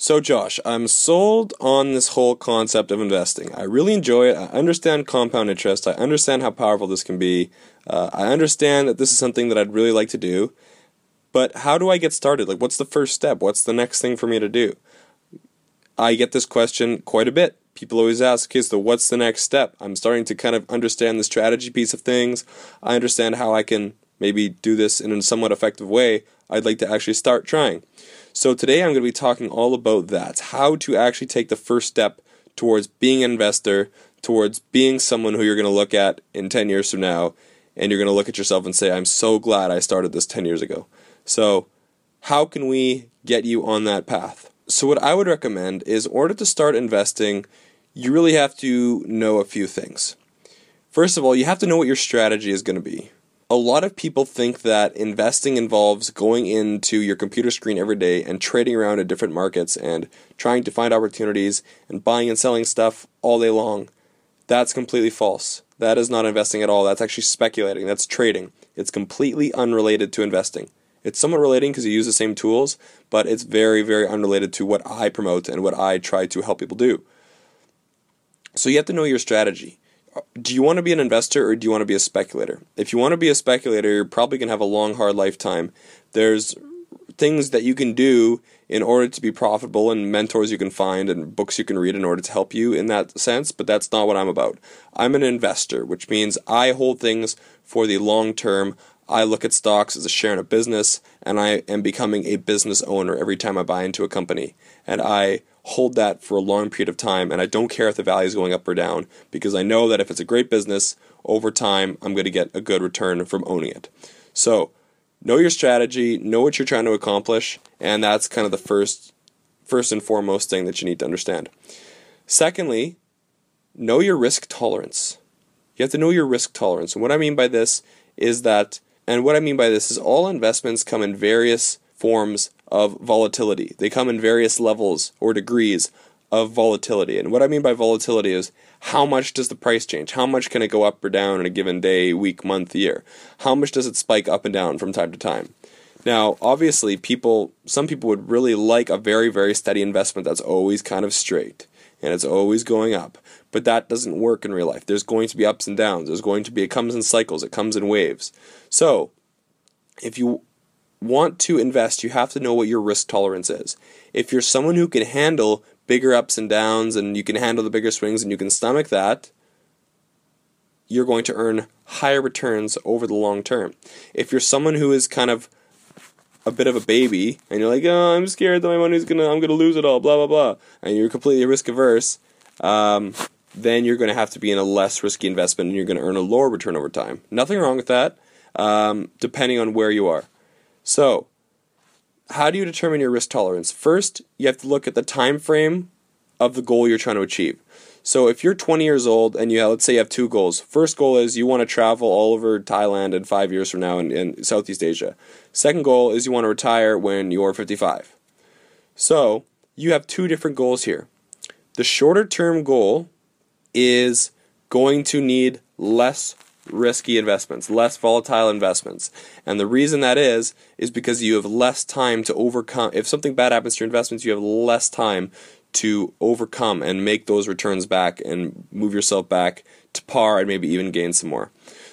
So, Josh, I'm sold on this whole concept of investing. I really enjoy it. I understand compound interest. I understand how powerful this can be. Uh, I understand that this is something that I'd really like to do. But how do I get started? Like, what's the first step? What's the next thing for me to do? I get this question quite a bit. People always ask, okay, so what's the next step? I'm starting to kind of understand the strategy piece of things. I understand how I can maybe do this in a somewhat effective way. I'd like to actually start trying. So today I'm going to be talking all about that how to actually take the first step towards being an investor, towards being someone who you're going to look at in 10 years from now, and you're going to look at yourself and say, I'm so glad I started this 10 years ago. So, how can we get you on that path? So, what I would recommend is, in order to start investing, you really have to know a few things. First of all, you have to know what your strategy is going to be a lot of people think that investing involves going into your computer screen every day and trading around in different markets and trying to find opportunities and buying and selling stuff all day long. That's completely false. That is not investing at all. That's actually speculating. That's trading. It's completely unrelated to investing. It's somewhat relating because you use the same tools, but it's very, very unrelated to what I promote and what I try to help people do. So you have to know your strategy do you want to be an investor or do you want to be a speculator? If you want to be a speculator, you're probably going to have a long, hard lifetime. There's things that you can do in order to be profitable and mentors you can find and books you can read in order to help you in that sense, but that's not what I'm about. I'm an investor, which means I hold things for the long term. I look at stocks as a share in a business, and I am becoming a business owner every time I buy into a company. And I hold that for a long period of time, and I don't care if the value is going up or down because I know that if it's a great business, over time I'm going to get a good return from owning it. So, know your strategy, know what you're trying to accomplish, and that's kind of the first first and foremost thing that you need to understand. Secondly, know your risk tolerance. You have to know your risk tolerance. And what I mean by this is that and what I mean by this is all investments come in various forms of volatility. They come in various levels or degrees of volatility. And what I mean by volatility is how much does the price change? How much can it go up or down in a given day, week, month, year? How much does it spike up and down from time to time? Now, obviously, people some people would really like a very very steady investment that's always kind of straight and it's always going up. But that doesn't work in real life. There's going to be ups and downs. There's going to be it comes in cycles, it comes in waves. So, if you want to invest, you have to know what your risk tolerance is. If you're someone who can handle bigger ups and downs and you can handle the bigger swings and you can stomach that, you're going to earn higher returns over the long term. If you're someone who is kind of a bit of a baby and you're like, oh, I'm scared that my money's gonna, I'm gonna lose it all, blah blah blah, and you're completely risk averse, um, then you're to have to be in a less risky investment and you're to earn a lower return over time. Nothing wrong with that, um, depending on where you are. So, how do you determine your risk tolerance? First, you have to look at the time frame of the goal you're trying to achieve. So if you're 20 years old and you have, let's say you have two goals. First goal is you want to travel all over Thailand in five years from now in, in Southeast Asia. Second goal is you want to retire when you're 55. So you have two different goals here. The shorter term goal is going to need less risky investments, less volatile investments. And the reason that is, is because you have less time to overcome. If something bad happens to your investments, you have less time to overcome and make those returns back and move yourself back to par and maybe even gain some more.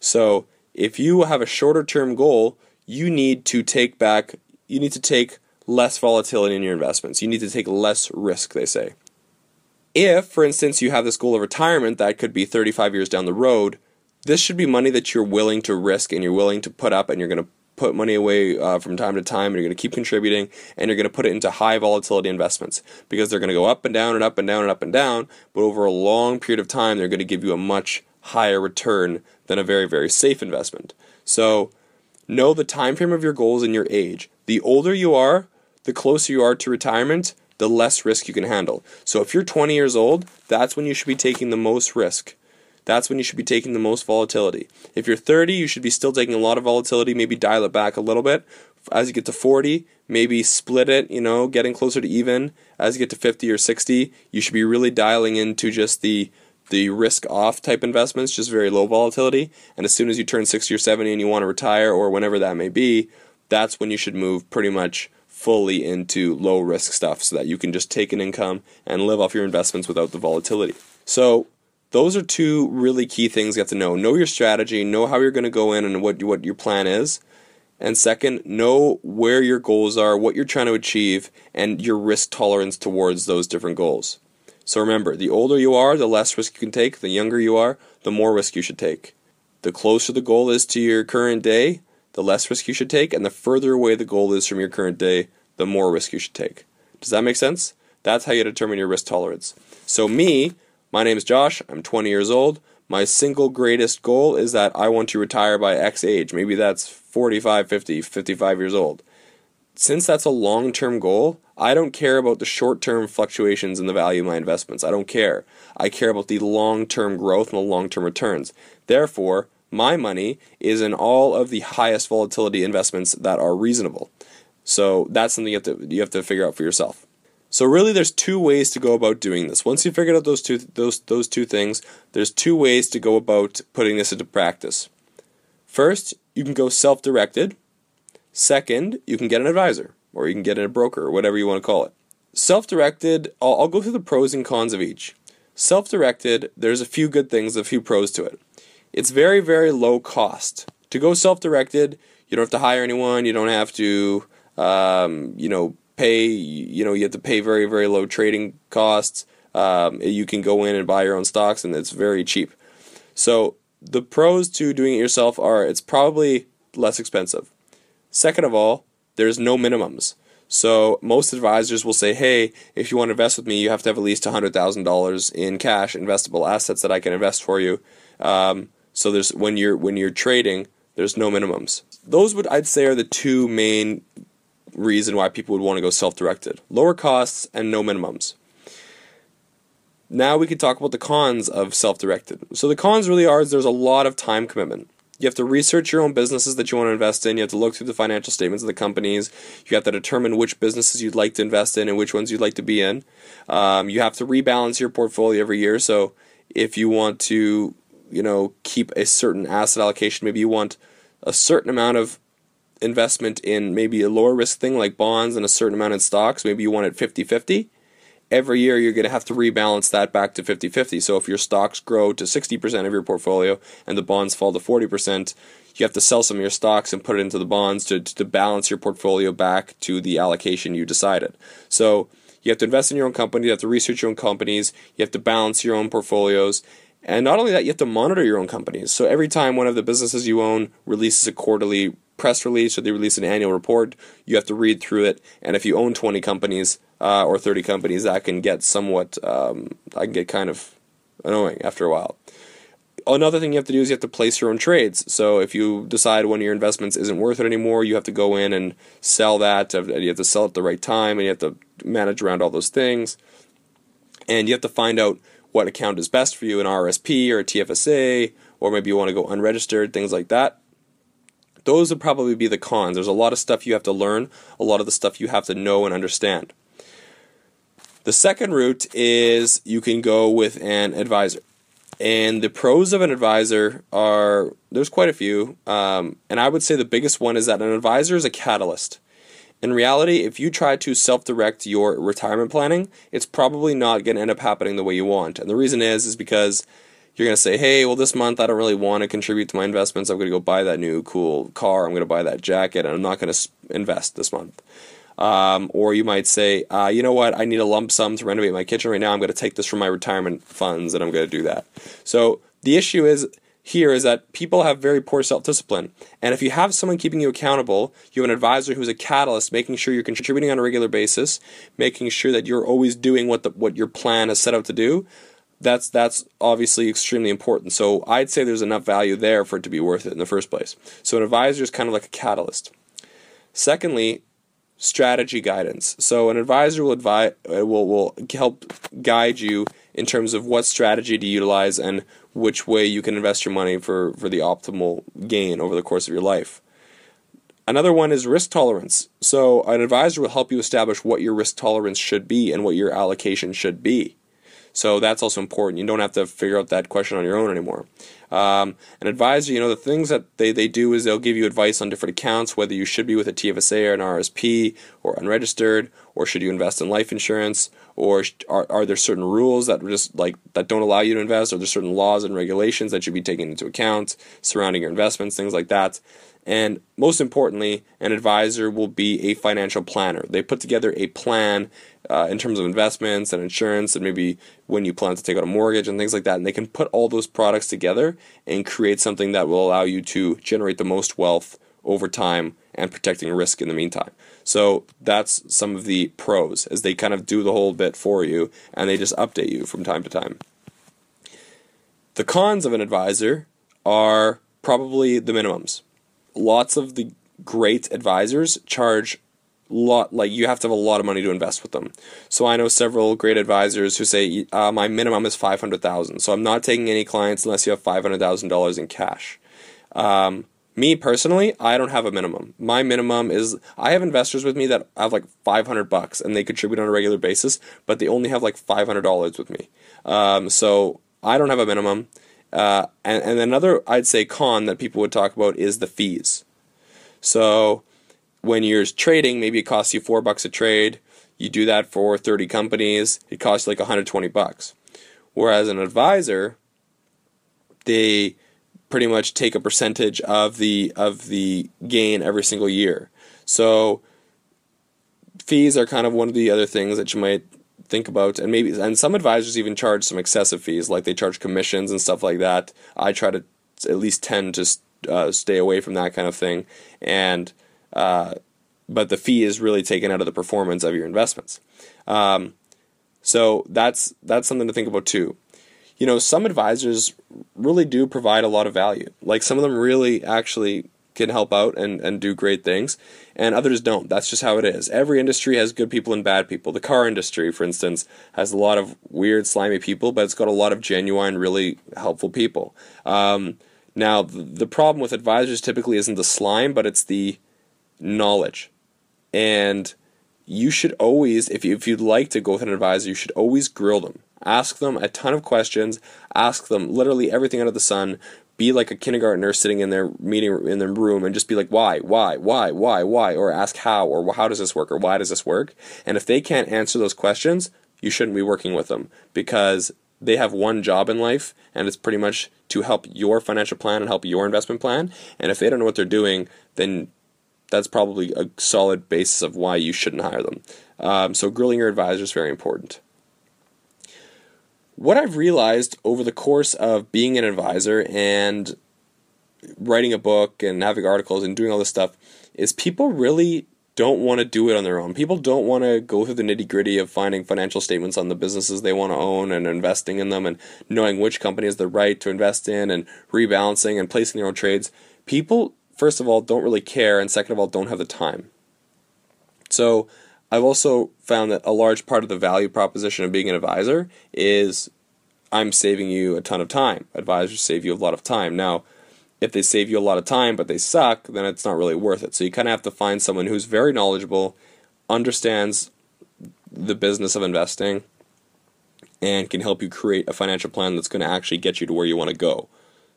So if you have a shorter term goal, you need to take back, you need to take less volatility in your investments. You need to take less risk, they say. If, for instance, you have this goal of retirement that could be 35 years down the road, this should be money that you're willing to risk and you're willing to put up and you're going to put money away uh, from time to time and you're going to keep contributing and you're going to put it into high volatility investments because they're going to go up and down and up and down and up and down but over a long period of time they're going to give you a much higher return than a very very safe investment. So know the time frame of your goals and your age. The older you are the closer you are to retirement the less risk you can handle. So if you're 20 years old that's when you should be taking the most risk that's when you should be taking the most volatility. If you're 30, you should be still taking a lot of volatility, maybe dial it back a little bit. As you get to 40, maybe split it, you know, getting closer to even. As you get to 50 or 60, you should be really dialing into just the the risk off type investments, just very low volatility. And as soon as you turn 60 or 70 and you want to retire or whenever that may be, that's when you should move pretty much fully into low risk stuff so that you can just take an income and live off your investments without the volatility. So, those are two really key things you have to know. Know your strategy, know how you're going to go in and what what your plan is. And second, know where your goals are, what you're trying to achieve, and your risk tolerance towards those different goals. So remember, the older you are, the less risk you can take. The younger you are, the more risk you should take. The closer the goal is to your current day, the less risk you should take, and the further away the goal is from your current day, the more risk you should take. Does that make sense? That's how you determine your risk tolerance. So, me, my name is Josh, I'm 20 years old. My single greatest goal is that I want to retire by X age. Maybe that's 45, 50, 55 years old. Since that's a long term goal, I don't care about the short term fluctuations in the value of my investments. I don't care. I care about the long term growth and the long term returns. Therefore, my money is in all of the highest volatility investments that are reasonable. So that's something you have to you have to figure out for yourself. So really there's two ways to go about doing this. Once you figured out those two those those two things, there's two ways to go about putting this into practice. First, you can go self-directed. Second, you can get an advisor or you can get a broker or whatever you want to call it. Self-directed, I'll, I'll go through the pros and cons of each. Self-directed, there's a few good things, a few pros to it. It's very very low cost. To go self-directed, you don't have to hire anyone, you don't have to um, you know pay you know you have to pay very very low trading costs. Um, you can go in and buy your own stocks, and it's very cheap. So the pros to doing it yourself are it's probably less expensive. Second of all, there's no minimums. So most advisors will say, "Hey, if you want to invest with me, you have to have at least hundred thousand dollars in cash, investable assets that I can invest for you." Um, so there's when you're when you're trading, there's no minimums. Those would I'd say are the two main reason why people would want to go self directed lower costs and no minimums. Now we can talk about the cons of self directed. So the cons really are there's a lot of time commitment. You have to research your own businesses that you want to invest in. You have to look through the financial statements of the companies. You have to determine which businesses you'd like to invest in and which ones you'd like to be in. Um, you have to rebalance your portfolio every year. So if you want to, you know, keep a certain asset allocation, maybe you want a certain amount of investment in maybe a lower risk thing like bonds and a certain amount in stocks, maybe you want it 50 50, every year you're going to have to rebalance that back to 50 50. So if your stocks grow to 60% of your portfolio and the bonds fall to 40%, you have to sell some of your stocks and put it into the bonds to, to balance your portfolio back to the allocation you decided. So you have to invest in your own company, you have to research your own companies, you have to balance your own portfolios. And not only that, you have to monitor your own companies. So every time one of the businesses you own releases a quarterly press release or they release an annual report, you have to read through it. And if you own 20 companies uh, or 30 companies, that can get somewhat, um, I can get kind of annoying after a while. Another thing you have to do is you have to place your own trades. So if you decide one of your investments isn't worth it anymore, you have to go in and sell that. You have to sell at the right time, and you have to manage around all those things. And you have to find out what account is best for you, an RSP or a TFSA, or maybe you want to go unregistered, things like that those would probably be the cons. There's a lot of stuff you have to learn, a lot of the stuff you have to know and understand. The second route is you can go with an advisor. And the pros of an advisor are there's quite a few. Um, and I would say the biggest one is that an advisor is a catalyst. In reality, if you try to self direct your retirement planning, it's probably not going to end up happening the way you want. And the reason is, is because you're going to say, hey, well, this month I don't really want to contribute to my investments. I'm going to go buy that new cool car. I'm going to buy that jacket, and I'm not going to invest this month. Um, or you might say, uh, you know what, I need a lump sum to renovate my kitchen right now. I'm going to take this from my retirement funds and I'm going to do that. So the issue is here is that people have very poor self discipline. And if you have someone keeping you accountable, you have an advisor who's a catalyst, making sure you're contributing on a regular basis, making sure that you're always doing what the, what your plan is set out to do that's that's obviously extremely important. So I'd say there's enough value there for it to be worth it in the first place. So an advisor is kind of like a catalyst. Secondly, strategy guidance. So an advisor will advise uh, will will help guide you in terms of what strategy to utilize and which way you can invest your money for for the optimal gain over the course of your life. Another one is risk tolerance. So an advisor will help you establish what your risk tolerance should be and what your allocation should be. So that's also important. You don't have to figure out that question on your own anymore. Um, an advisor, you know, the things that they, they do is they'll give you advice on different accounts, whether you should be with a TFSA or an RSP or unregistered, or should you invest in life insurance, or are, are there certain rules that just like that don't allow you to invest, or there certain laws and regulations that should be taken into account surrounding your investments, things like that. And most importantly, an advisor will be a financial planner. They put together a plan uh, in terms of investments and insurance, and maybe when you plan to take out a mortgage and things like that. And they can put all those products together and create something that will allow you to generate the most wealth over time and protecting risk in the meantime. So that's some of the pros as they kind of do the whole bit for you and they just update you from time to time. The cons of an advisor are probably the minimums lots of the great advisors charge lot like you have to have a lot of money to invest with them. So I know several great advisors who say uh, my minimum is five hundred thousand. So I'm not taking any clients unless you have five hundred thousand dollars in cash. Um, me personally, I don't have a minimum. My minimum is I have investors with me that have like five hundred bucks and they contribute on a regular basis, but they only have like five hundred dollars with me. Um, so I don't have a minimum. Uh, and, and another, I'd say, con that people would talk about is the fees. So when you're trading, maybe it costs you four bucks a trade. You do that for 30 companies, it costs you like 120 bucks. Whereas an advisor, they pretty much take a percentage of the of the gain every single year. So fees are kind of one of the other things that you might think about and maybe and some advisors even charge some excessive fees like they charge commissions and stuff like that. I try to at least tend to uh, stay away from that kind of thing. And uh, but the fee is really taken out of the performance of your investments. Um, so that's that's something to think about too. You know some advisors really do provide a lot of value. Like some of them really actually can help out and, and do great things, and others don't. That's just how it is. Every industry has good people and bad people. The car industry, for instance, has a lot of weird, slimy people, but it's got a lot of genuine, really helpful people. Um, now, the problem with advisors typically isn't the slime, but it's the knowledge. And you should always, if, you, if you'd like to go with an advisor, you should always grill them. Ask them a ton of questions. Ask them literally everything under the sun be like a kindergartner sitting in their meeting in their room and just be like why why why why why? Or ask how or how does this work or why does this work? And if they can't answer those questions you shouldn't be working with them because they have one job in life and it's pretty much to help your financial plan and help your investment plan. And if they don't know what they're doing then that's probably a solid basis of why you shouldn't hire them. Um, so grilling your advisor is very important what I've realized over the course of being an advisor and writing a book and having articles and doing all this stuff is people really don't want to do it on their own. People don't want to go through the nitty gritty of finding financial statements on the businesses they want to own and investing in them and knowing which company is the right to invest in and rebalancing and placing their own trades. People, first of all, don't really care, and second of all, don't have the time. So I've also found that a large part of the value proposition of being an advisor is I'm saving you a ton of time. Advisors save you a lot of time. Now, if they save you a lot of time but they suck, then it's not really worth it. So you kind of have to find someone who's very knowledgeable, understands the business of investing, and can help you create a financial plan that's going to actually get you to where you want to go.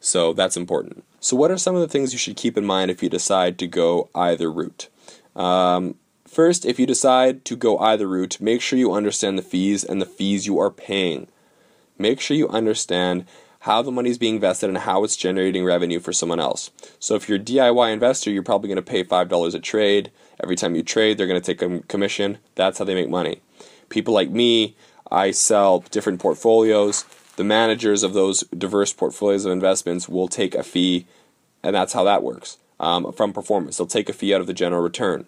So that's important. So, what are some of the things you should keep in mind if you decide to go either route? Um, First, if you decide to go either route, make sure you understand the fees and the fees you are paying. Make sure you understand how the money is being invested and how it's generating revenue for someone else. So if you're a DIY investor, you're probably going to pay $5 a trade. Every time you trade, they're going to take a commission. That's how they make money. People like me, I sell different portfolios. The managers of those diverse portfolios of investments will take a fee, and that's how that works um, from performance. They'll take a fee out of the general return.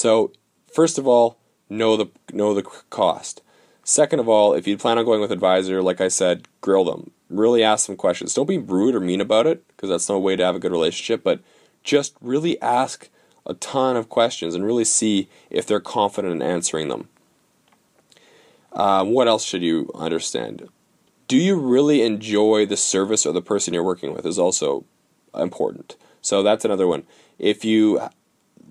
So, first of all, know the know the cost. Second of all, if you plan on going with advisor, like I said, grill them. Really ask them questions. Don't be rude or mean about it, because that's no way to have a good relationship, but just really ask a ton of questions and really see if they're confident in answering them. Um, what else should you understand? Do you really enjoy the service or the person you're working with is also important. So that's another one. If you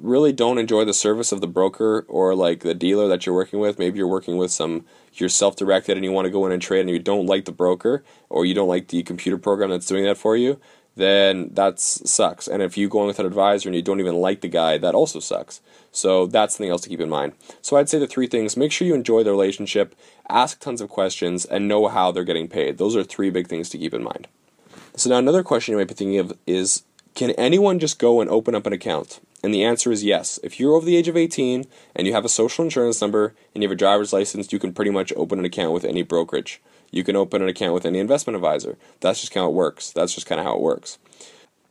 really don't enjoy the service of the broker or like the dealer that you're working with, maybe you're working with some you're self-directed and you want to go in and trade and you don't like the broker or you don't like the computer program that's doing that for you, then that sucks. And if you go in with an advisor and you don't even like the guy, that also sucks. So that's something else to keep in mind. So I'd say the three things: make sure you enjoy the relationship, ask tons of questions, and know how they're getting paid. Those are three big things to keep in mind. So now another question you might be thinking of is can anyone just go and open up an account? And the answer is yes. If you're over the age of 18 and you have a social insurance number and you have a driver's license, you can pretty much open an account with any brokerage. You can open an account with any investment advisor. That's just how it works. That's just kind of how it works.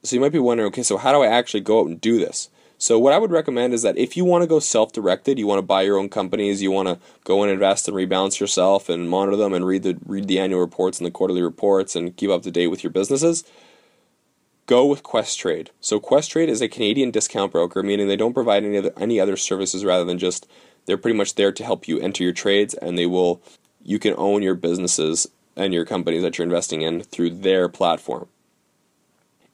So you might be wondering, okay, so how do I actually go out and do this? So what I would recommend is that if you want to go self-directed, you want to buy your own companies, you want to go and invest and rebalance yourself and monitor them and read the read the annual reports and the quarterly reports and keep up to date with your businesses, go with Questrade. So Questrade is a Canadian discount broker, meaning they don't provide any other any other services rather than just they're pretty much there to help you enter your trades and they will you can own your businesses and your companies that you're investing in through their platform.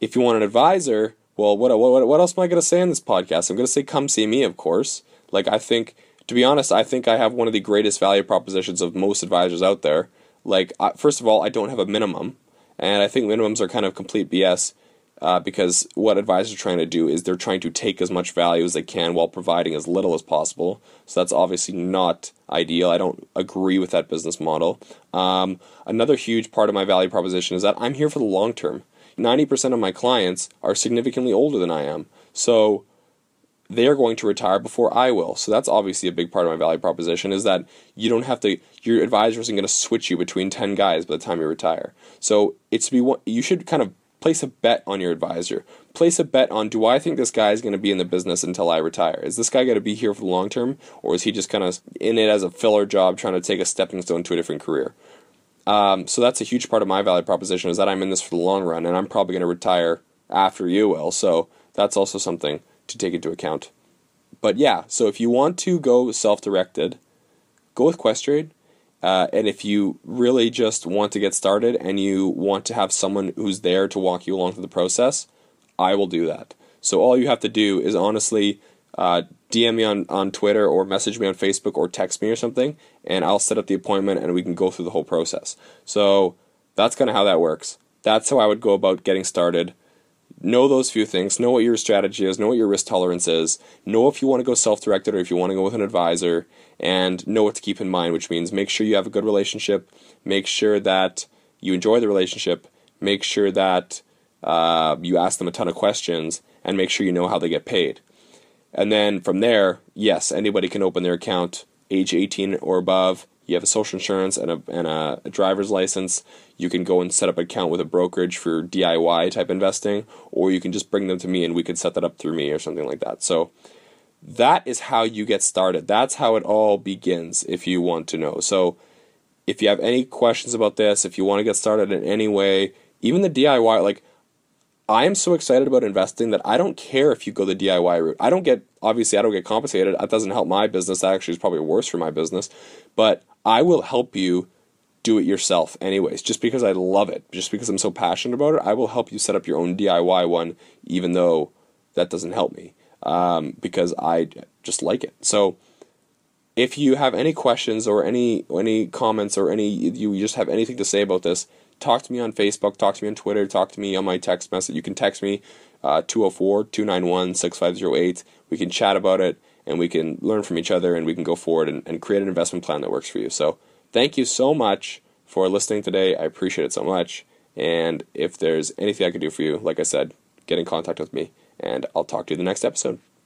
If you want an advisor, well, what what what else am I going to say in this podcast? I'm going to say come see me, of course. Like I think to be honest, I think I have one of the greatest value propositions of most advisors out there. Like first of all, I don't have a minimum, and I think minimums are kind of complete BS uh, because what advisors are trying to do is they're trying to take as much value as they can while providing as little as possible. So that's obviously not ideal. I don't agree with that business model. Um, another huge part of my value proposition is that I'm here for the long term. 90% of my clients are significantly older than I am. So they are going to retire before I will. So that's obviously a big part of my value proposition is that you don't have to your advisor isn't going to switch you between 10 guys by the time you retire. So it's be you should kind of place a bet on your advisor. Place a bet on do I think this guy is going to be in the business until I retire? Is this guy going to be here for the long term, or is he just kind of in it as a filler job trying to take a stepping stone to a different career? Um, so that's a huge part of my value proposition is that I'm in this for the long run, and I'm probably going to retire after you will. So that's also something to take into account. But yeah, so if you want to go self-directed, go with Questrade. Uh, and if you really just want to get started and you want to have someone who's there to walk you along through the process, I will do that. So all you have to do is honestly uh, DM me on, on Twitter or message me on Facebook or text me or something, and I'll set up the appointment and we can go through the whole process. So that's kind of how that works. That's how I would go about getting started know those few things, know what your strategy is, know what your risk tolerance is, know if you want to go self directed or if you want to go with an advisor, and know what to keep in mind, which means make sure you have a good relationship, make sure that you enjoy the relationship, make sure that uh, you ask them a ton of questions, and make sure you know how they get paid. And then from there, yes, anybody can open their account age 18 or above you have a social insurance and a and a, driver's license, you can go and set up an account with a brokerage for DIY type investing, or you can just bring them to me and we can set that up through me or something like that. So that is how you get started. That's how it all begins if you want to know. So if you have any questions about this, if you want to get started in any way, even the DIY like I am so excited about investing that I don't care if you go the DIY route. I don't get obviously I don't get compensated. That doesn't help my business. That actually is probably worse for my business. But I will help you do it yourself anyways just because i love it just because i'm so passionate about it i will help you set up your own diy one even though that doesn't help me um, because i just like it so if you have any questions or any any comments or any you just have anything to say about this talk to me on facebook talk to me on twitter talk to me on my text message you can text me uh, 204-291-6508 we can chat about it and we can learn from each other and we can go forward and, and create an investment plan that works for you. So thank you so much for listening today. I appreciate it so much. And if there's anything I can do for you, like I said, get in contact with me and I'll talk to you in the next episode.